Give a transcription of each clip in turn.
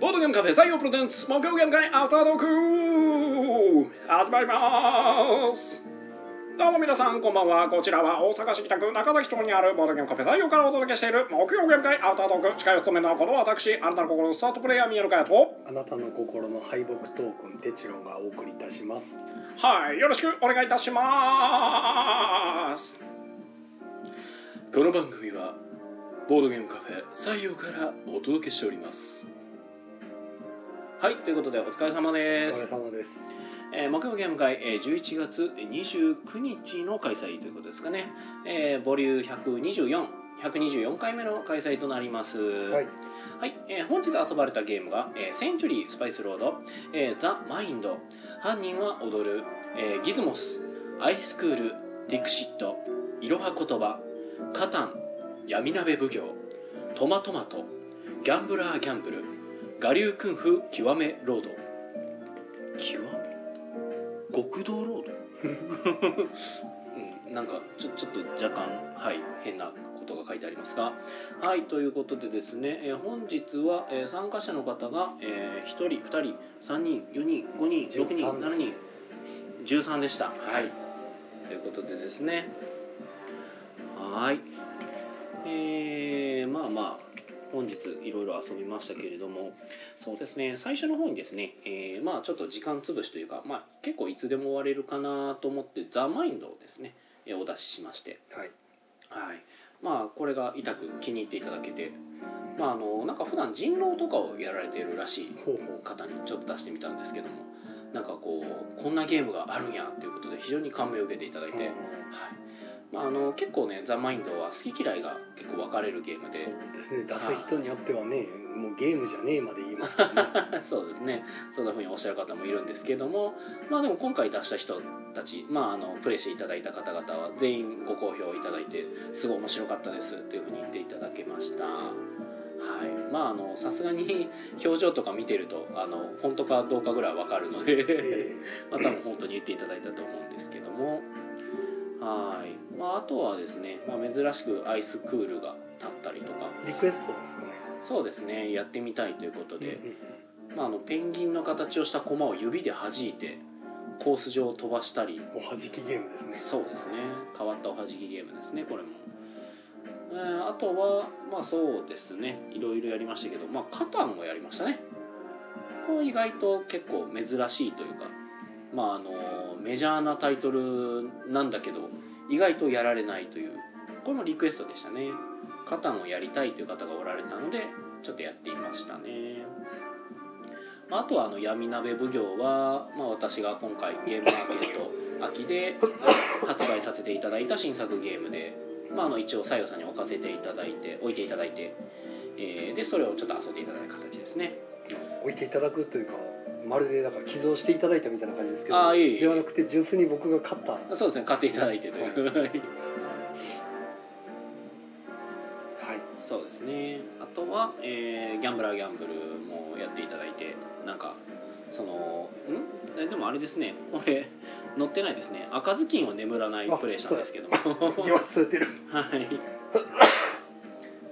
ボードゲームカフェ採用プレゼンツ木曜ゲーム会アフタートーク始まりますどうも皆さんこんばんはこちらは大阪市北区中崎町にあるボードゲームカフェ採用からお届けしている木曜ゲーム会アフタートーク司会を務めるのはこの私あなたの心のスタートプレイヤー宮野佳代とあなたの心の敗北トークンテチロンがお送りいたしますはいよろしく。お願いいたしますこの番組はボードゲームカフェ採用からお届けしております。はいということでお疲れ様おです。疲れ様です。えー、木曜ゲーム会、えー、11月29日の開催ということですかね、えー、ボリュー124124回目の開催となります。はい。はい、えー本日遊ばれたゲームが、えーセンチュリー・スパイス・ロード、えーザ・マインド、犯人は踊る、えーギズモス、アイスクール、ディクシット、いろは言葉、カタン、闇鍋奉行、トマトマト、ギャンブラー・ギャンブル、我流クンフ極めロード。極め？極道ロード？うん、なんかちょちょっと若干はい変なことが書いてありますが。はいということでですね、えー本日は、えー参加者の方が、えー、1人2人3人4人5人6人13 7人13でした。はい。ということでですね。はい。えー、まあまあ本日いろいろ遊びましたけれどもそうですね最初の方にですね、えーまあちょっと時間潰しというか、まあ、結構いつでも終われるかなと思って「ザ・マインドをですねえーお出ししまして。はい。はい。まあこれが痛く気に入っていただけてまああのなんか普段人狼とかをやられているらしい方にちょっと出してみたんですけどもなんかこうこんなゲームがあるんやということで非常に感銘を受けていただいて、はいまあ、あの結構ね「ザ・マインドは好き嫌いが結構分かれるゲームで。そうですね。出す人によってはねもうゲームじゃねえまで言いますね。そうですね。そんなふうにおっしゃる方もいるんですけども。まあでも今回出した人たち、まあ、あのプレイしていただいた方々は全員ご好評いただいてすごい面白かったですというふうに言っていただけました。はい。まああのさすがに表情とか見てるとあの本当かどうかぐらいは分かるので、え。まあ多分本当に言っていただいたと思うんですけどもはい、まあ、あとはですね、まあ、珍しくアイスクールが立ったりとか。ーリクエストですかね。そうですね。やってみたいということで、まあ、あのペンギンの形をした駒を指で弾いてコース上を飛ばしたり。おはじきゲームですね。そうですね。変わったおはじきゲームですねこれも、えーあとはまあそうですね。いろいろやりましたけどまあカタンをやりましたね。これ意外と結構珍しいというかまああのメジャーなタイトルなんだけど意外とやられないというこれもリクエストでしたね。カタンをやりたいという方がおられたのでちょっとやっていましたね。あとはあの闇鍋奉行は、まあ、私が今回ゲームマーケット秋で発売させていただいた新作ゲームで、まあ、あの一応西洋さんに置かせていただいて置いていただいて、えーでそれをちょっと遊んでいただいた形ですね。置いていただくというかまるでだから寄贈していただいたみたいな感じですけどあーいえいえ。ではなくて純粋に僕が買った。そうですね買っていただいてというはい。はい。そうですね。あとは、えーギャンブラーギャンブルもやっていただいてなんかそのん？えでもあれですね。これ載ってないですね。赤ずきんを眠らないプレイしたんですけども。言われてる。はい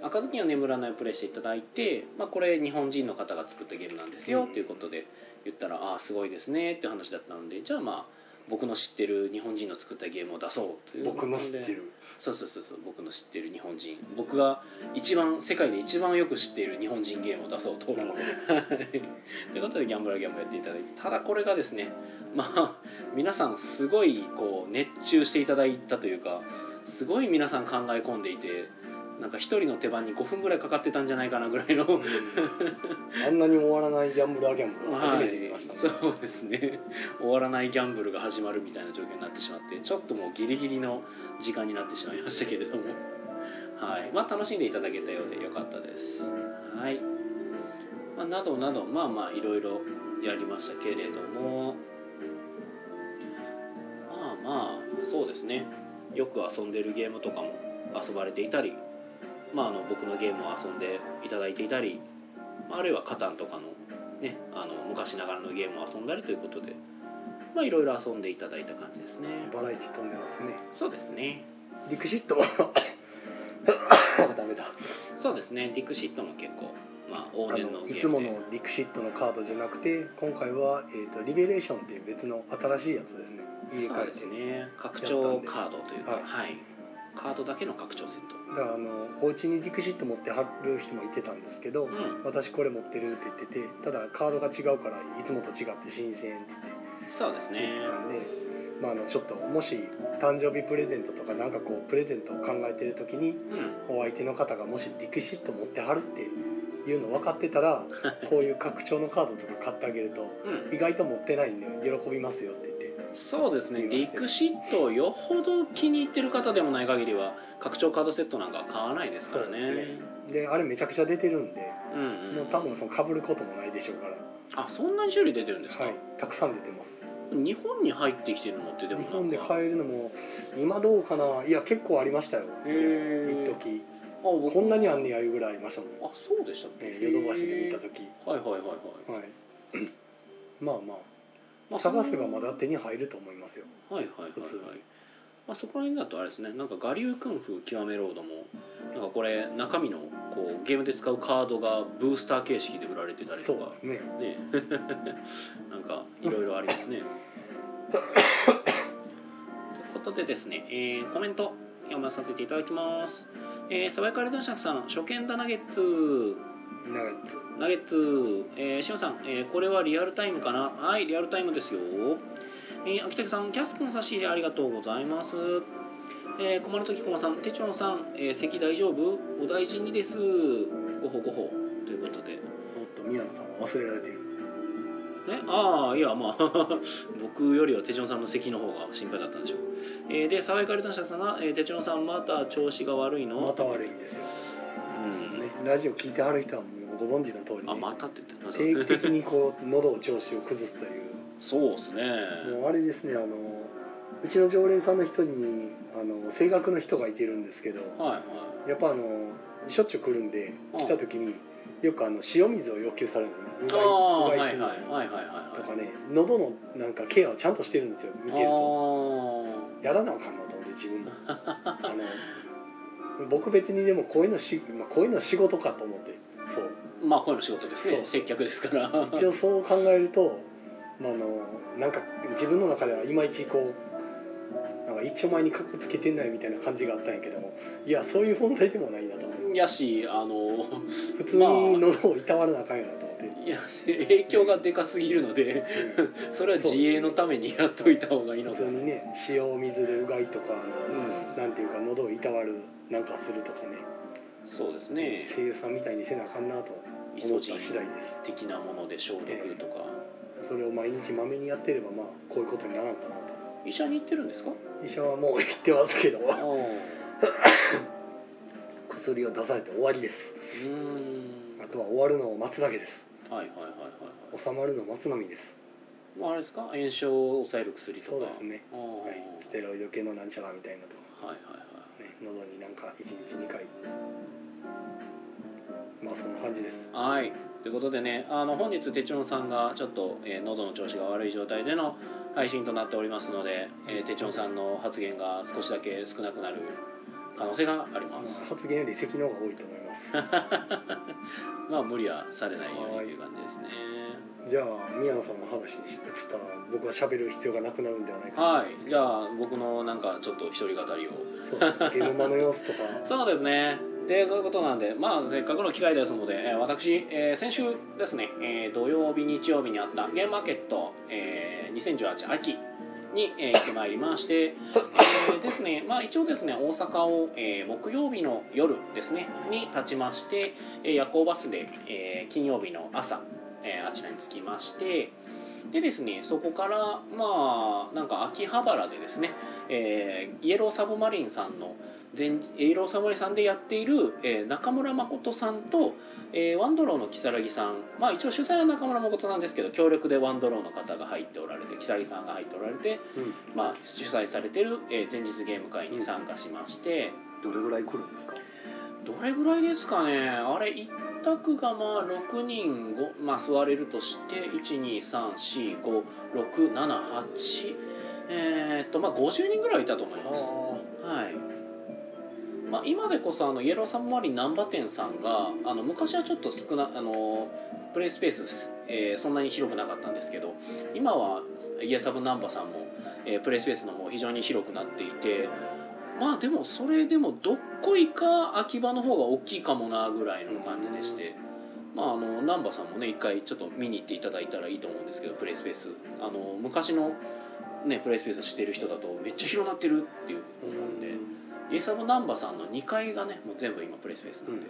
赤ずきんを眠らないプレイしていただいて、まあ、これ日本人の方が作ったゲームなんですようん。ということで言ったら「ああすごいですね」って話だったのでじゃあまあ僕の知ってる日本人の作ったゲームを出そうという僕の知ってる。るそうそうそうそう僕の知ってる日本人。僕が一番世界で一番よく知っている日本人ゲームを出そうと。ということでギャンブラーギャンブルやっていただいてただこれがですねまあ皆さんすごいこう熱中していただいたというかすごい皆さん考え込んでいてなんか一人の手番に5分ぐらいかかってたんじゃないかなぐらいの、うん。あんなに終わらないギャンブラーギャンブル初めて見ましたね、はい、そうですね。終わらないギャンブルが始まるみたいな状況になってしまってちょっともうギリギリの時間になってしまいましたけれども。はい。まあ楽しんでいただけたようでよかったです。はい、まあ、などなどまあまあいろいろやりましたけれども。まあまあそうですね。よく遊んでるゲームとかも遊ばれていたりまああの僕のゲームを遊んでいただいていたりまああるいはカタンとかのね、あの昔ながらのゲームを遊んだりということでまあいろいろ遊んでいただいた感じですね。バラエティ飛んでますね。そうですね。リクシット。はダメだ。そうですね。ディクシットも結構まあ往あ年のゲームで。のいつものディクシットのカードじゃなくて今回は、えー、とリベレーションっていう別の新しいやつですね。入れ替えて。そうですね。拡張カードというかはい。はい、カードだけの拡張セット。だからあのお家にディクシット持ってはる人もいてたんですけど、うん。私これ持ってるって言っててただカードが違うからいつもと違って新鮮って言ってそうですね。言ってたんで、まあ、あのちょっともし誕生日プレゼントとかなんかこうプレゼントを考えてる時にうん。お相手の方がもしディクシット持ってはるっていうの分かってたら こういう拡張のカードとか買ってあげるとうん。意外と持ってないんで喜びますよってそうですね。ディクシットをよほど気に入ってる方でもない限りは拡張カードセットなんか買わないですからね。ですであれめちゃくちゃ出てるんでうんうん。もう多分その被ることもないでしょうから。あそんなに種類出てるんですか、はい。たくさん出てます。日本に入ってきてるのってでも日本で買えるのも今どうかな？いや結構ありましたよ。一時。あ僕。こんなにあんねやいうぐらいありましたもん。あそうでしたっけ？えーヨドバシで見た時。はいはいはいはい。はい。まあままあ探せばまだ手に入ると思いますよ。はいはいはいはい。まあ、そこら辺だとあれですね。なんか我流クンフー極めロードもなんかこれ中身のこうゲームで使うカードがブースター形式で売られてたりとか。ね。ね。なんかいろいろありますね。ということでですね、えーコメント読まさせていただきます。えー、サバイカル男爵さん初見だナゲッツナゲッツ。ナゲッツ、えー、シムさん、えーこれはリアルタイムかな？はいリアルタイムですよ、えー、秋竹さんキャスクの差し入れありがとうございます。えー、困るときこまさん、手帳さん、えー、席大丈夫？お大事にです。ごほごほ。ということで。おっと宮野さんは忘れられてる。ね、ああいやまあ 僕よりは手帳さんの席の方が心配だったんでしょう、えーで沢井かりたんさんが、えー、手帳さんまた調子が悪いの？また悪いんですよ、ラジオ聞いてはる人はもうご存知の通りねあまたって言って定期的にこう喉を調子を崩すという。そうですね。もうあれですねあのうちの常連さんの人にあの声楽の人がいてるんですけどはいはい。やっぱあのしょっちゅう来るんでうん来た時によくあの塩水を要求されるんですあねあはいうがいするはいはいはいはいとかね喉のなんかケアをちゃんとしてるんですよ見てると。あやらなあかんなと思って自分も あの僕別にでもこういうのし、まあ、こういうの仕事かと思って。そう。あまあこういうの仕事ですね。接客ですから。一応そう考えると、まあ、あのなんか自分の中ではいまいちこうなんか一丁前にかっこつけてないみたいな感じがあったんやけども。いやそういう問題でもないなと思やしあの普通に喉をいたわらなあかんやなと思って、いや影響がでかすぎるのでうん。それは自衛のためにやっといた方がいいのかな。普通にね塩水でうがいとかうん。なんていうか喉をいたわるなんかするとかね。そうですね。声優さんみたいにせなあかんなと。イ思った次第です的なもので消毒とか、それを毎日まめにやってればまあこういうことにならんかなと。医者に行ってるんですか？医者はもう言ってますけど。薬を出されて終わりです。あとは終わるのを待つだけです。はいはいはいはい収まるのを待つのみです。まああれですか？炎症を抑える薬とか。そうですね。はい。ステロイド系のなんちゃらみたいなとか。はいはいか1日2回。まあそんな感じです。はい。ということでねあの本日手帳さんがちょっと、えー喉の調子が悪い状態での配信となっておりますので、えー、手帳さんの発言が少しだけ少なくなる可能性があります。発言より咳の方が多いと思います。まあ無理はされないようにという感じですねじゃあ宮野さんの話に移ったら僕は喋る必要がなくなるんではないか。はい。じゃあ僕のなんかちょっと一人語りを。そうですねゲームマの様子とか。そうですね。でこういうことなんでまあせっかくの機会ですので、えー私、えー先週ですね、えー土曜日日曜日にあったゲームマーケット、えー2018秋に、えー行ってまいりまして、えーですねまあ一応ですね大阪を、えー木曜日の夜ですねに立ちまして、えー夜行バスで、えー金曜日の朝、えー、あちらに着きましてでですねそこからまあなんか秋葉原でですね、えー、イエローサブマリンさんの前イエローサブマリンさんでやっている、えー、中村誠さんと、えー、ワンドローの如月さんまあ一応主催は中村誠さんですけど協力でワンドローの方が入っておられて如月さんが入っておられて、うん、まあ、主催されてる、えー、前日ゲーム会に参加しまして、うん、どれぐらい来るんですか？どれぐらいですかね。あれ卓がまあ6人5、まあ、座れるとして12345678えー、っとまあ50人ぐらいいたと思います。はい。まあ、今でこそあのイエローさんマリン難波店さんがあの昔はちょっと少なあのプレイスペース、えー、そんなに広くなかったんですけど今はイエサブ難波さんも、えー、プレイスペースの方非常に広くなっていてまあでもそれでもどっこいか秋葉の方が大きいかもなぐらいの感じでして。まあ、あの難波さんもね一回ちょっと見に行っていただいたらいいと思うんですけどプレイスペース。あの昔の、ね、プレイスペース知ってる人だとめっちゃ広なってるっていう思うん。で、イエサブ難波さんの2階がねもう全部今プレイスペースなんで、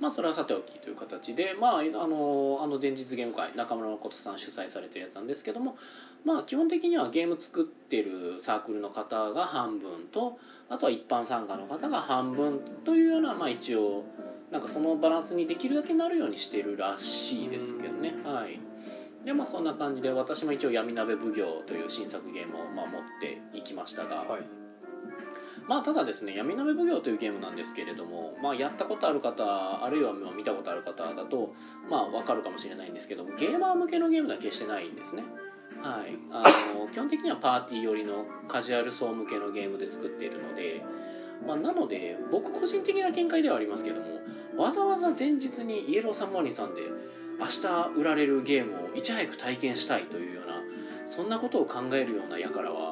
まあそれはさておきという形でまああのあの前日ゲーム会中村誠さん主催されてるやつなんですけどもまあ基本的にはゲーム作ってるサークルの方が半分とあとは一般参加の方が半分というようなまあ一応なんかそのバランスにできるだけなるようにしてるらしいですけどね。はい。でまあそんな感じで私も一応闇鍋奉行という新作ゲームをまあ持っていきましたが、はいまあただですね闇鍋奉行というゲームなんですけれども、まあ、やったことある方あるいは見たことある方だとまあ分かるかもしれないんですけどゲーマー向けのゲームでは決してないんですね。はい。あの基本的にはパーティー寄りのカジュアル層向けのゲームで作っているので、まあ、なので僕個人的な見解ではありますけどもわざわざ前日にイエローサンマリンさんで明日売られるゲームをいち早く体験したいというようなそんなことを考えるような輩は、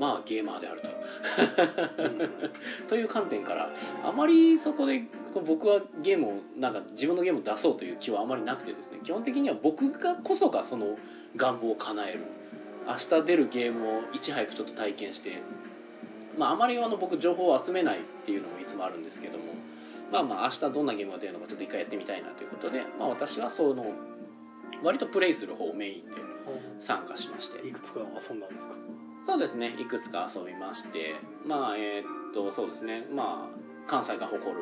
まあゲーマーであると。という観点からあまりそこでこう僕はゲームをなんか自分のゲームを出そうという気はあまりなくてですね基本的には僕がこそがその願望を叶える。明日出るゲームをいち早くちょっと体験してまああまりあの僕情報を集めないっていうのもいつもあるんですけどもまあまあ明日どんなゲームが出るのかちょっと一回やってみたいなということで、まあ、私はその割とプレイする方をメインで参加しまして。いくつか遊んだんですか？そうですね。いくつか遊びまして。まあえーっとそうですね。まあ関西が誇る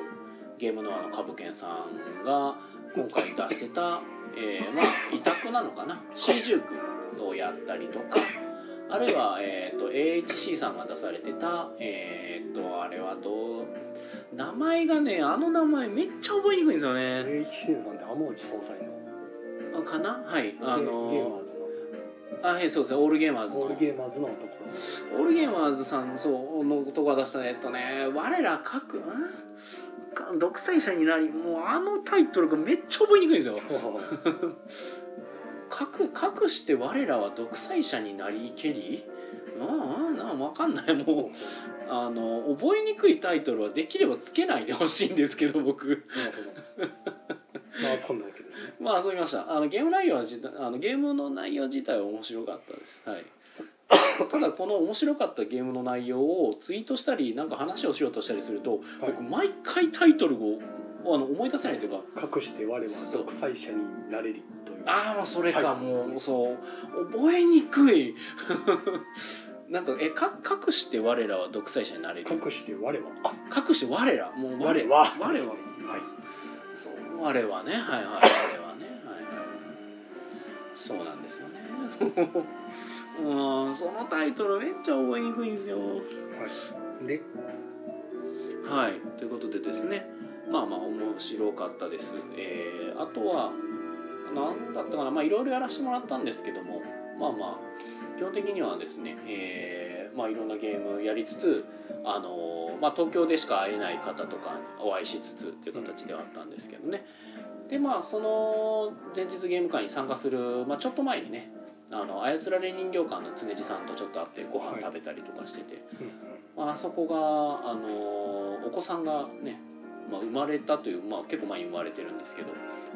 ゲームノアのカブケンさんが今回出してた、えーまあ委託なのかな。C ジュークをやったりとか。あるいは、えーっと AHC さんが出されてたえーっとあれはどう名前がねあの名前めっちゃ覚えにくいんですよね。HC なんで天内総裁の。あかな？はい。あのあはいそうですねオールゲーマーズの。のオールゲーマーズのところ。オールゲーマーズさんそうのとこが出したねえっとね我ら各独裁者になりもうあのタイトルがめっちゃ覚えにくいんですよ。隠隠して我らは独裁者になりけり？ああな分かんない。もうあの覚えにくいタイトルはできればつけないでほしいんですけど僕。まあそんな まあ遊びました。あのゲーム内容はじあのゲームの内容自体は面白かったです。はい。ただこの面白かったゲームの内容をツイートしたりなんか話をしようとしたりすると、はい。僕毎回タイトルをあの思い出せないというか隠して我は独裁者になれりという。ああもうそれか、はい。もうそう。覚えにくい。なんかえか隠して我らは独裁者になれる。隠して我は。あ。隠して我ら。もう我は。我は。ですねはいそう我はねはいはい我はねはいはい。そうなんですよね。うんそのタイトルめっちゃ覚えにくいんですよ。はい。で？はい。ということでですね。まあまあ面白かったです。えーあとは何だったかな。まあいろいろやらせてもらったんですけども。まあまあ基本的にはですねえーまあいろんなゲームやりつつあのーまあ東京でしか会えない方とかお会いしつつっていう形ではあったんですけどね。でまあその前日ゲーム会に参加する、まあ、ちょっと前にねあの操られ人形館の常地さんとちょっと会ってご飯食べたりとかしてて、うんまああそこが、あのーお子さんがね、まあ、生まれたという、まあ、結構前に生まれてるんですけど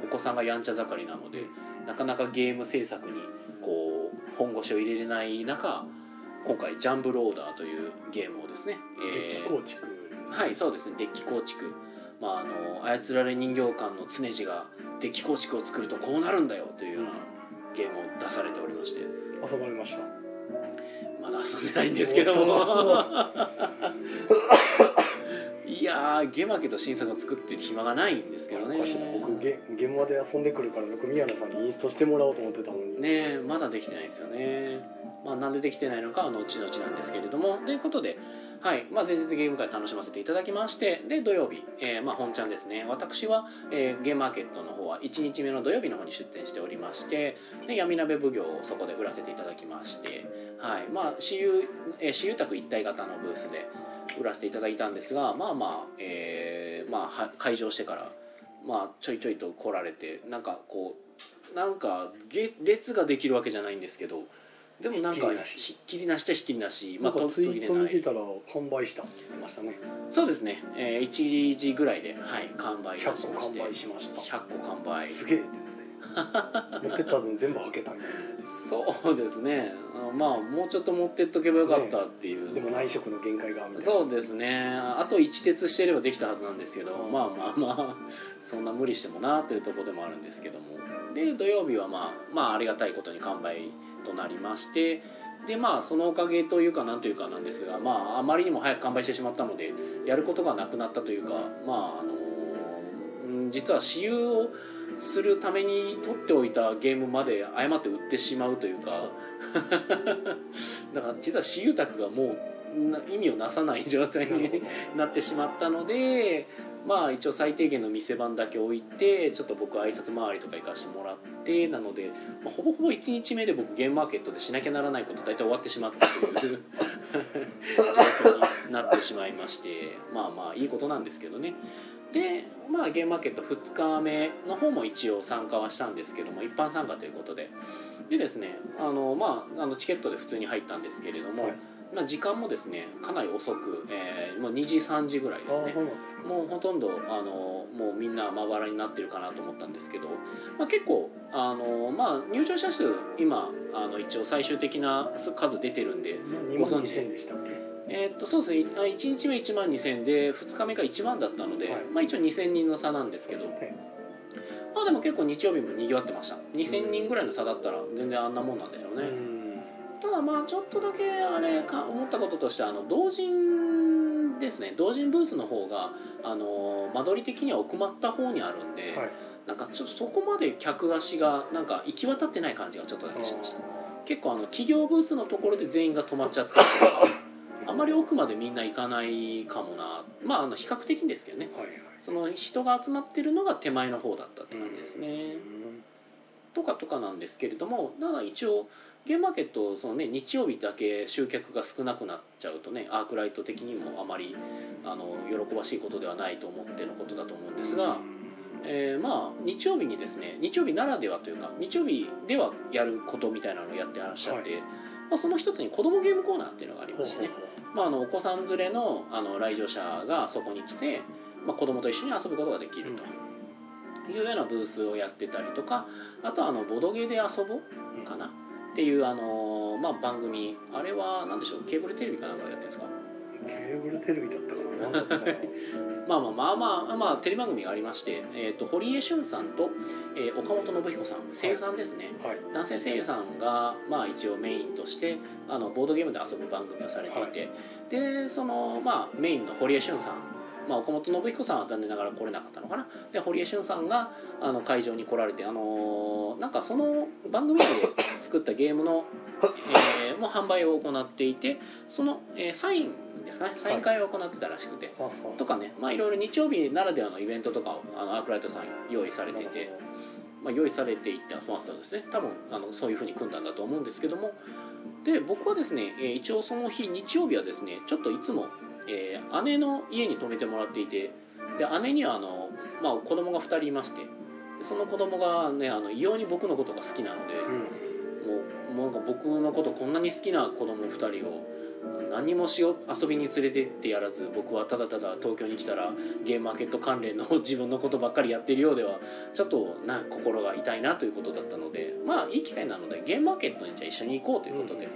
お子さんがやんちゃ盛りなのでなかなかゲーム制作にこう本腰を入れれない中今回「ジャンブルオーダー」というゲームをですね、デッキ構築はいそうですねデッキ構築。まああの操られ人形館の常地がデッキ構築を作るとこうなるんだよというようなゲームを出されておりまして。遊ばれました？まだ遊んでないんですけども。いやーゲマケと新作を作ってる暇がないんですけどね。僕ゲ現場で遊んでくるから僕宮野さんにインストしてもらおうと思ってたのに、ねえまだできてないんですよねまあなんでできてないのかは後々なんですけれども。ということではい。まあ、前日ゲーム会楽しませていただきましてで土曜日、えーまあ、本ちゃんですね。私は、えーゲームマーケットの方は1日目の土曜日の方に出店しておりましてで闇鍋奉行をそこで売らせていただきまして、はい。まあ、私有、えー私有宅一体型のブースで売らせていただいたんですがまあまあ、えーまあ、は開場してから、まあ、ちょいちょいと来られてなんかこうなんか列ができるわけじゃないんですけどでもなんかひっきりなし。ひっきりなしとひっきりなし、なんかとツイー。ト途切れない見てたら完売したって言ってましたね。そうですね、えー、1時ぐらいで、はい、完売いたし100個完まして売しました。100個完売。すげえって言って。持ってった分全部はけたみたいそうですね。あまあもうちょっと持ってっとけばよかったっていう、なでも内職の限界がみたいな。そうですね。あと一徹してればできたはずなんですけど、うん。まあまあまあそんな無理してもなというところでもあるんですけども。で土曜日はまあまあありがたいことに完売となりましてでまあそのおかげというかなんというかなんですがまああまりにも早く完売してしまったのでやることがなくなったというかまああの実は私有をするために取っておいたゲームまで誤って売ってしまうというか だから実は私有宅がもう意味をなさない状態にな ってしまったのでまあ一応最低限の店番だけ置いてちょっと僕挨拶回りとか行かしてもらってなので、まあ、ほぼほぼ1日目で僕ゲームマーケットでしなきゃならないこと大体終わってしまったという 状況になってしまいましてまあまあいいことなんですけどね。でまあゲームマーケット2日目の方も一応参加はしたんですけども一般参加ということで。でですねあのまああのチケットで普通に入ったんですけれども、はいまあ、時間もですねかなり遅く、えーもう2時3時ぐらいですね。もうほとんどあのもうみんなまばらになってるかなと思ったんですけど、まあ、結構あの、まあ、入場者数今あの一応最終的な数出てるんで、2万2000でしたっけ？えーっとそうですね。あ1日目1万2000で2日目が1万だったので、はい。まあ、一応2000人の差なんですけど。ねまあでも結構日曜日もにぎわってました。2000人ぐらいの差だったら全然あんなもんなんでしょうね、うんただまあちょっとだけあれか思ったこととしてあの同人ですね。同人ブースの方があの間取り的には奥まった方にあるんで、はい。なんかちょっとそこまで客足がなんか行き渡ってない感じがちょっとだけしました。結構あの企業ブースのところで全員が止まっちゃって あまり奥までみんな行かないかもな。まああの比較的ですけどね。はいはい。その人が集まってるのが手前の方だったって感じですね、うんとかとかなんですけれどもただ一応ゲームマーケットその、ね、日曜日だけ集客が少なくなっちゃうとねアークライト的にもあまりあの喜ばしいことではないと思ってのことだと思うんですが、えーまあ日曜日にですね日曜日ならではというか日曜日ではやることみたいなのをやってらっしゃって、まあ、その一つに子供ゲームコーナーっていうのがありましてね、まあ、あのお子さん連れのあの来場者がそこに来て、まあ、子供と一緒に遊ぶことができると。いうようなブースをやってたりとかあとはあのボドゲで遊ぼうかなっていうあの、まあ、番組。あれは何でしょうケーブルテレビかなんかでやってるんですか？ケーブルテレビだったかな。ま あまあまあまあ、まあ、テレビ番組がありまして、えー、と堀江俊さんと、えー岡本信彦さん声優さんですね、はい男性声優さんが、まあ、一応メインとしてあのボードゲームで遊ぶ番組をされていて、でその、まあ、メインの堀江俊さん、まあ、岡本信彦さんは残念ながら来れなかったのかな。で堀江俊さんがあの会場に来られて、あのーなんかその番組内で作ったゲームの、えーもう販売を行っていてその、えーサインですかね。サイン会を行ってたらしくて、ははとかねまあいろいろ日曜日ならではのイベントとかをあのアークライトさん用意されていて。まあ、用意されていったファーストですね。多分あのそういうふうに組んだんだと思うんですけども。で僕はですね、えー一応その日日曜日はですねちょっといつも、えー姉の家に泊めてもらっていてで姉にはあの、まあ、子供が2人いましてでその子供がねあの異様に僕のことが好きなので、うん。もうもうなんか僕のことこんなに好きな子供2人を何もしよ遊びに連れてってやらず僕はただただ東京に来たらゲームマーケット関連の自分のことばっかりやってるようではちょっとな心が痛いなということだったのでまあいい機会なのでゲームマーケットにじゃあ一緒に行こうということで、は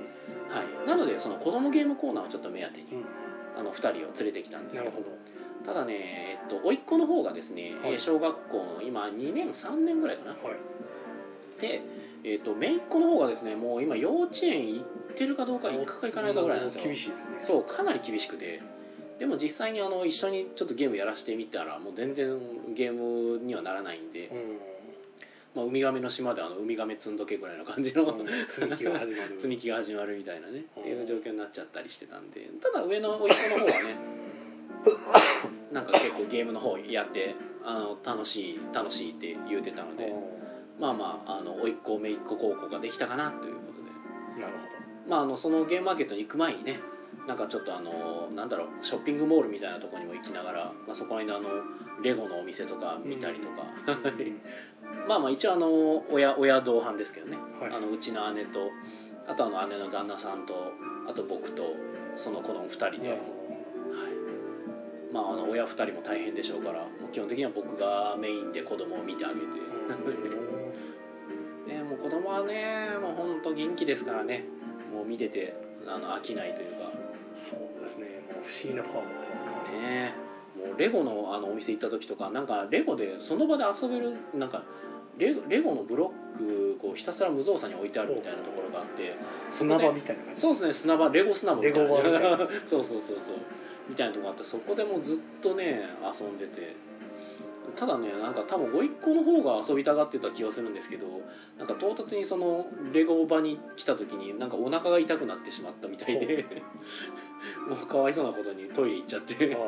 い、なのでその子供ゲームコーナーをちょっと目当てにうんあの2人を連れてきたんですけどただねえっと甥っ子の方がですね、はい。えー小学校の今2年3年ぐらいかな。はい。で、えー、と姪っ子の方がですねもう今幼稚園行ってるかどうか行くか行かないかぐらいなんですよ。厳しいですね。そうかなり厳しくて。でも実際にあの一緒にちょっとゲームやらせてみたらもう全然ゲームにはならないんで。うんまあ、ウミガメの島であのウミガメ積んどけぐらいの感じの、うん積み木が始まる。積み木が始まるみたいなね。うん。っていう状況になっちゃったりしてたんでただ上の甥っ子の方はね なんか結構ゲームの方やってあの楽しい楽しいって言うてたのでまあまああの甥っ子姪っ子高校ができたかなということで。うんなるほまあ、あのそのゲームマーケットに行く前にねなんかちょっとあのなんだろうショッピングモールみたいなところにも行きながら、まあ、そこにあのレゴのお店とか見たりとか、ど まあまあ一応あの親親同伴ですけどね、はい。あのうちの姉とあとあの姉の旦那さんとあと僕とその子供2人で、はい、まああの親2人も大変でしょうからもう基本的には僕がメインで子供を見てあげて、ね、もう子供はねもう本当元気ですからね。もう見ててあの飽きないというかそうですね。もう不思議なパワー持ってますから。ねもうレゴのあのお店行った時とかなんかレゴでその場で遊べるなんかレゴレゴのブロックこうひたすら無造作に置いてあるみたいなところがあって砂場みたいな感じ？そうですね。砂場レゴ砂場みたいな。そうそうそうそう。みたいなとこあってそこでもうずっとね遊んでてただねなんか多分ご一個の方が遊びたがってた気がするんですけどなんか唐突にそのレゴ場に来た時になんかお腹が痛くなってしまったみたいで もうかわいそうなことにトイレ行っちゃってあ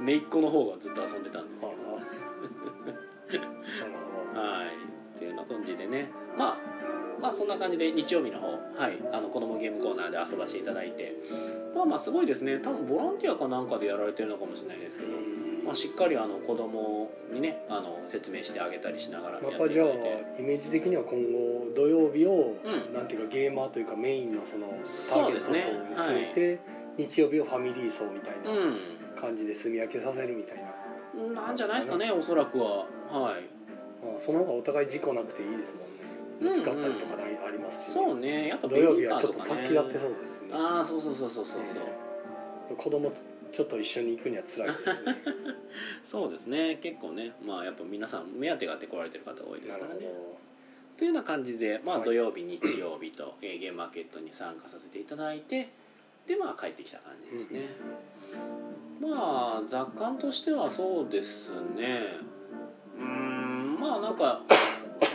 姪っ子の方がずっと遊んでたんですけど。はい。っていうような感じでね。まあまあそんな感じで日曜日の方はいあの子供ゲームコーナーで遊ばせていただいて。まあまあすごいですね。多分ボランティアかなんかでやられてるのかもしれないですけど、まあ、しっかりあの子供にねあの説明してあげたりしながらやっていただいまたじゃあてイメージ的には今後土曜日を、うん。なんていうかゲーマーというかメインのそのターゲット層に据えて、日曜日をファミリー層みたいなう感じで住み分けさせるみたいな、ん。なんじゃないですかねおそらくは。はい。まあ、その方がお互い事故なくていいですもんねうんうんぶつかったりとかありますし、そうね。やっぱ土曜日はちょっと先立ってねそうですね。ああそうそうそうそうそうそう、子供ちょっと一緒に行くには辛いですね。そうですね。結構ね。まあやっぱ皆さん目当てがあって来られてる方が多いですからね。というような感じで、まあ、はい。土曜日、日曜日と、えーゲームマーケットに参加させていただいてでまあ帰ってきた感じですね、まあ雑感としてはそうですね。うーんまあなんか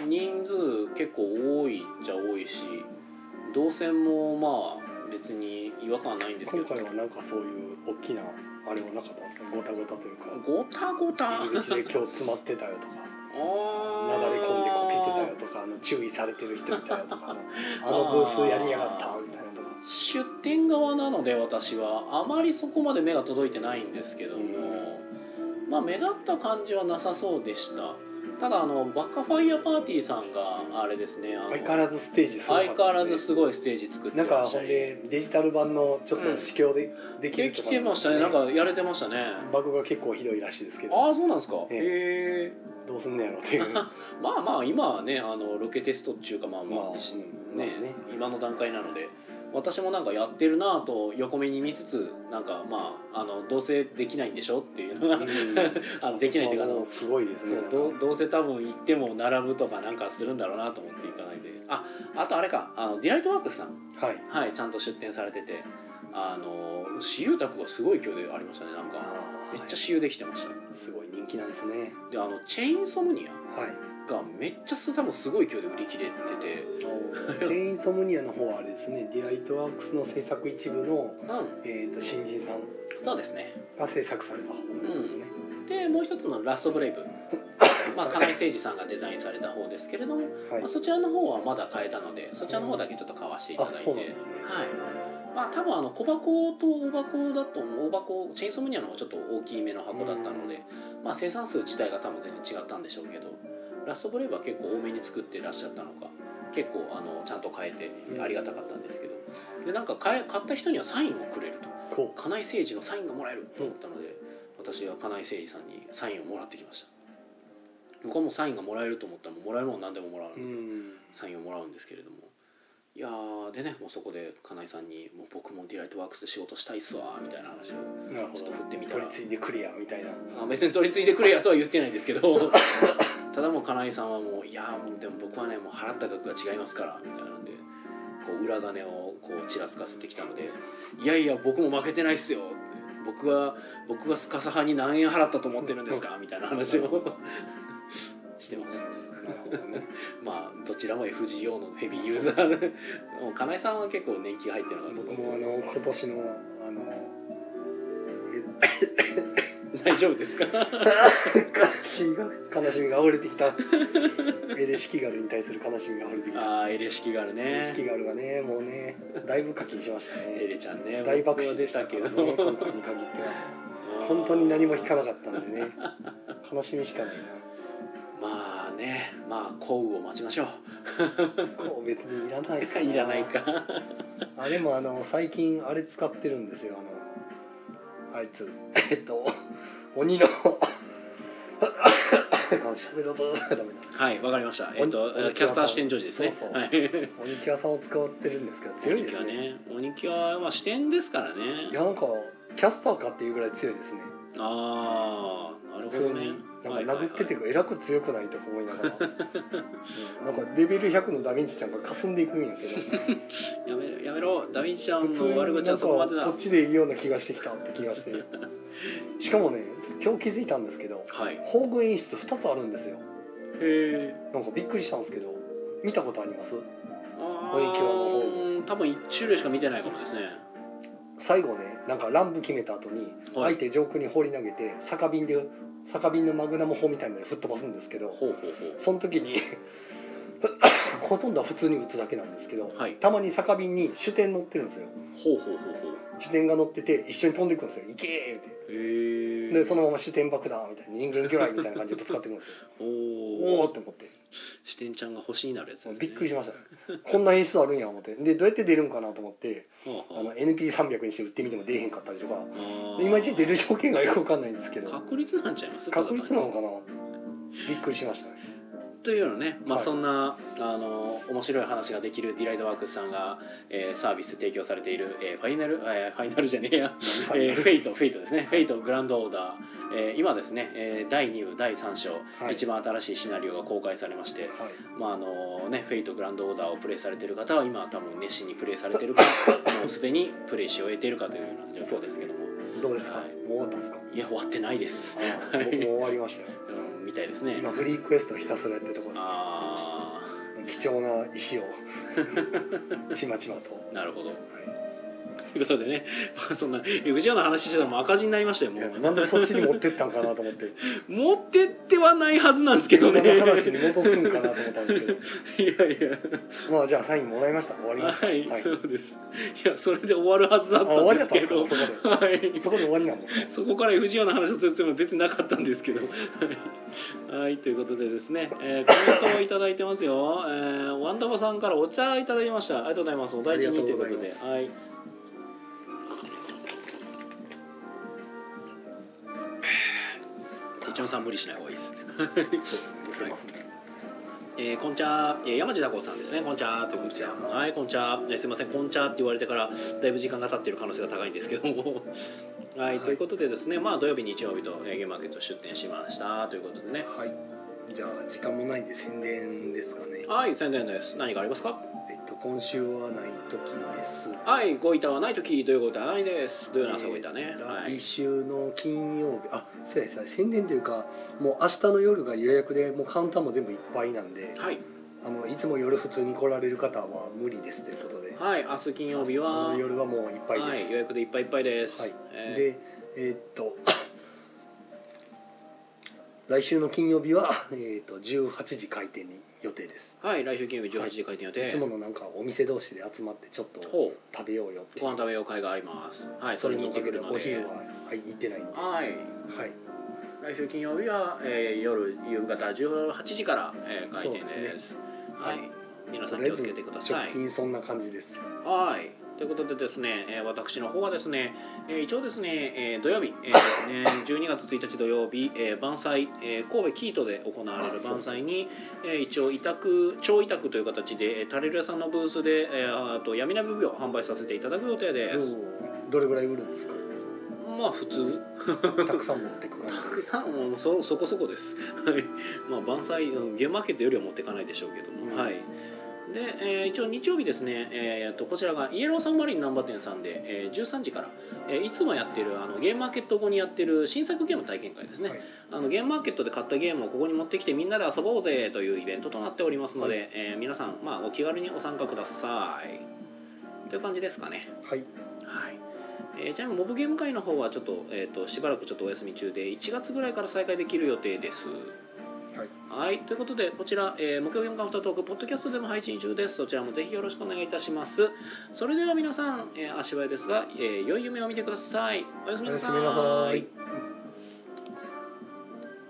人数結構多いっちゃ多いし動線もまあ別に違和感はないんですけど。今回はなんかそういう大きなあれはなかったんですか？ごたごたというか。ごたごた？入り口で今日詰まってたよとか。あ流れ込んでこけてたよとかあの注意されてる人いたよとかあの あのブースやりやがったみたいなとか。出店側なので私はあまりそこまで目が届いてないんですけども、まあ目立った感じはなさそうでしたただあのバッカファイヤーパーティーさんがあれですね相変わらずステージすごかったですね。相変わらずすごいステージ作ってなんかほんでデジタル版のちょっと試供でできできるとかてましたね。なんかやれてましたね。バグが結構ひどいらしいですけど。ああそうなんですか。へえ。え。どうすんのやろっていう。まあまあ今はねあのロケテストっていうかまあまあ、まあしうん。ねまあね今の段階なので私もなんかやってるなぁと横目に見つつなんかまああのどうせできないんでしょっていうのが、あのできないっていうかすごいですね。そうどうどうせ多分行っても並ぶとかなんかするんだろうなと思って行かないで。ああとあれかあのディライトワークスさん。はい。はいちゃんと出店されててあの試遊卓がすごい勢いでありましたねなんかめっちゃ試遊できてました。すごい人気なんですね。であのチェインソムニアはい。がめっちゃす多分すごい勢いで売り切れてて。チェーンソムニアの方はあれですねディライトワークスの制作一部の、うん。えー、と新人さんそうですね。が制作された方のやつですね、でもう一つの「ラストブレイブ」まあ金井誠司さんがデザインされた方ですけれども、はい。まあ、そちらの方はまだ買えたのでそちらの方だけちょっと買わせていただいて、あそうなんですね。はいまあ多分あの小箱と大箱だと大箱チェーンソムニアの方がちょっと大きめの箱だったので、まあ、生産数自体が多分全然違ったんでしょうけどラストブレイブは結構多めに作ってらっしゃったのか結構あのちゃんと買えてありがたかったんですけど。でなんか買った人にはサインをくれると。こ金井誠司のサインがもらえると思ったので、私は金井誠司さんにサインをもらってきました。僕はもうサインがもらえると思ったらもらえるもん何でももらうのうで、ん。サインをもらうんですけれどもいやーでねもうそこで金井さんに「もう僕もディライトワークスで仕事したいっすわ」みたいな話をちょっと振ってみたら。取り次いでくれやみたいな。あ別に取り継いでくれやとは言ってないですけど ただもう金井さんはもう「いやーもうでも僕はねもう払った額が違いますから」みたいなんでこう裏金をこうちらつかせてきたので「いやいや僕も負けてないっすよ」僕は僕がスカサ派に何円払ったと思ってるんですかみたいな話を してましたね まあどちらも FGO のヘビーユーザーでもう金井さんは結構年季が入ってるのが僕もあの今年のあの 大丈夫ですか？え 悲しみが悲しみが溢れてきたエレシキガルに対する悲しみが溢れてきたああエレ式があるエねレシキガルがねもうねだいぶ課金しましたエねレちゃんね大爆僕は死でしたけどどね今回に限っては本当に何も引かなかったんでね悲しみしかないなまあね。まあ幸運を待ちましょう。別にいらないかな。いらないか。あでもあの最近あれ使ってるんですよ。あのあいつ。えっと鬼の。喋ろうとダメだはいわかりました。えっと鬼キャスター視点常時ですねはい鬼キャさんを使ってるんですけど強いですねね鬼木はまあ視点ですからいねやなんかキャスターかっていうぐらい強いですねああなるほどねなんか殴っててはいえらく強くないと思いながら、う んなんかレベル100のダヴィンチちゃんが霞んでいくんやけど。やめやめろ。ダヴィンチちゃんの悪口はそこまでだ。こっちでいいような気がしてきたって気がして。しかもね今日気づいたんですけどはい。へ宝具演出2つあるんですよ。え。なんかびっくりしたんですけど見たことあります？あ鬼木はの方。ー多分一種類しか見てないかもですね。最後ねなんか乱舞決めた後にはい。相手上空に放り投げて酒瓶で酒瓶のマグナム砲みたいなので吹っ飛ばすんですけどほうほうほその時に ほとんどは普通に打つだけなんですけどうはい。たまに酒瓶に主点乗ってるんですよ。ほうほうほうほう主点が乗ってて一緒に飛んでいくんですよ「いけー!」って。でそのまま主点爆弾みたいな人間魚雷みたいな感じでぶつかってくるんですよ。おおって思って。視点ちゃんが星になるやつですね。びっくりしました。ねこんな演出あるんや思って。でどうやって出るんかなと思ってあの NP300 にして打ってみても出えへんかったりとか。いまいち出る条件がよくわかんないんですけど。確率なんちゃいます？確率なのかな？びっくりしましたねというのね、まあ、はい。そんな、あの面白い話ができるディライトワークスさんが、えーサービス提供されている、えーファイナル、えーファイナルじゃねえや、えーフェイトフェイトですね。フェイトグランドオーダー、えー今ですね、えー第2部第3章、はい。一番新しいシナリオが公開されまして、はい。まああのね、フェイトグランドオーダーをプレイされている方は今は多分熱心にプレイされてるか もうすでにプレイし終えているかというような状況ですけどもどうですか、はい。もう終わったんですか？いや終わってないです、僕も終わりましたよ。うん、みたいですね。今フリークエストをひたすらやってるところあです貴重な石を ちまちまと、あなるほど。はということでね、まあ、そんな藤尾の話してたらもう赤字になりましたよい、もいうやなんでそっちに持ってったんかなと思って。持ってってはないはずなんですけど今ねの話に戻すんかなと思ったんですけど。いやいや。まあじゃあサインもらいました。終わりました。はい、そうです。いやそれで終わるはずだったんですけど。そこではい。そこで終わりなんですか？そこから藤尾の話をするつもりは別になかったんですけど。はい。はいということでですね、えーコメントをいただいてますよ、えー、ワンダバさんからお茶いただきました。ありがとうございます。お大事にということで。はい手帳さん無理しない方がいいですそうですね。すねえー、こんちゃー、えー、山地だこさんですねこんちゃーということで。はいこんちゃー、えーすいませんこんちゃーって言われてからだいぶ時間が経っている可能性が高いんですけども。はい、ということでですねまあ土曜日日曜日と、えー、ゲームマーケット出店しましたということでね。はい。じゃあ時間もないんで宣伝ですかね。はい宣伝です。何かありますか？えっと今週はない時ですはいご板はない時土曜ご板はないです。土曜の朝ご板ね、えーはい。来週の金曜日。あそうですね宣伝というかもう明日の夜が予約でもうカウンターも全部いっぱいなんではい、あのいつも夜普通に来られる方は無理ですということで。はい、明日金曜日はの夜はもういっぱいです、はい、予約でいっぱいいっぱいです、はい。えー。でえーっと 来週の金曜日は、えーっと18時開店に予定です。はい来週金曜日18時開店予定、いつものなんかお店同士で集まってちょっとほう。食べようよってご飯食べよう会があります。はいそれに行ってくるので。お昼は、はい、行ってないんで。ははい。い来週金曜日は、えー夜夕方18時から、えー開店そうでですすはい。はい。皆さん気をつけてください。直近そんな感じです。はいということでですね、えー私の方はですね、えー一応ですね、えー土曜日、えーですね、12月1日土曜日、えー晩祭、えー神戸キートで行われる晩祭に、えー一応委託超委託という形でえータレル屋さんのブースで、えーあと闇鍋部を販売させていただく予定です。おどれぐらい売るんですか？まあ普通。たくさん持ってく感たくさんもうそそこそこです。はい。まあ晩祭うんゲームマーケットよりは持っていかないでしょうけども、うん。はいで、えー一応日曜日ですね、えー、とこちらがイエローサンマリン難波店さんで、えー13時から、えーいつもやってるあのゲームマーケット後にやってる新作ゲーム体験会ですね、はい。あのゲームマーケットで買ったゲームをここに持ってきてみんなで遊ぼうぜというイベントとなっておりますので、はえー皆さん、まあ、お気軽にご参加ください。という感じですかね。はい。はい。えーちなみにモブゲーム会の方はちょっと,、えー、としばらくちょっとお休み中で1月ぐらいから再開できる予定ですはい、ということでこちら、えー、木曜ゲームカフェトークポッドキャストでも配信中です。そちらもぜひよろしくお願いいたします。それでは皆さん、えー、足早ですが、えー良い夢を見てください。おやすみなさおやすみなさい。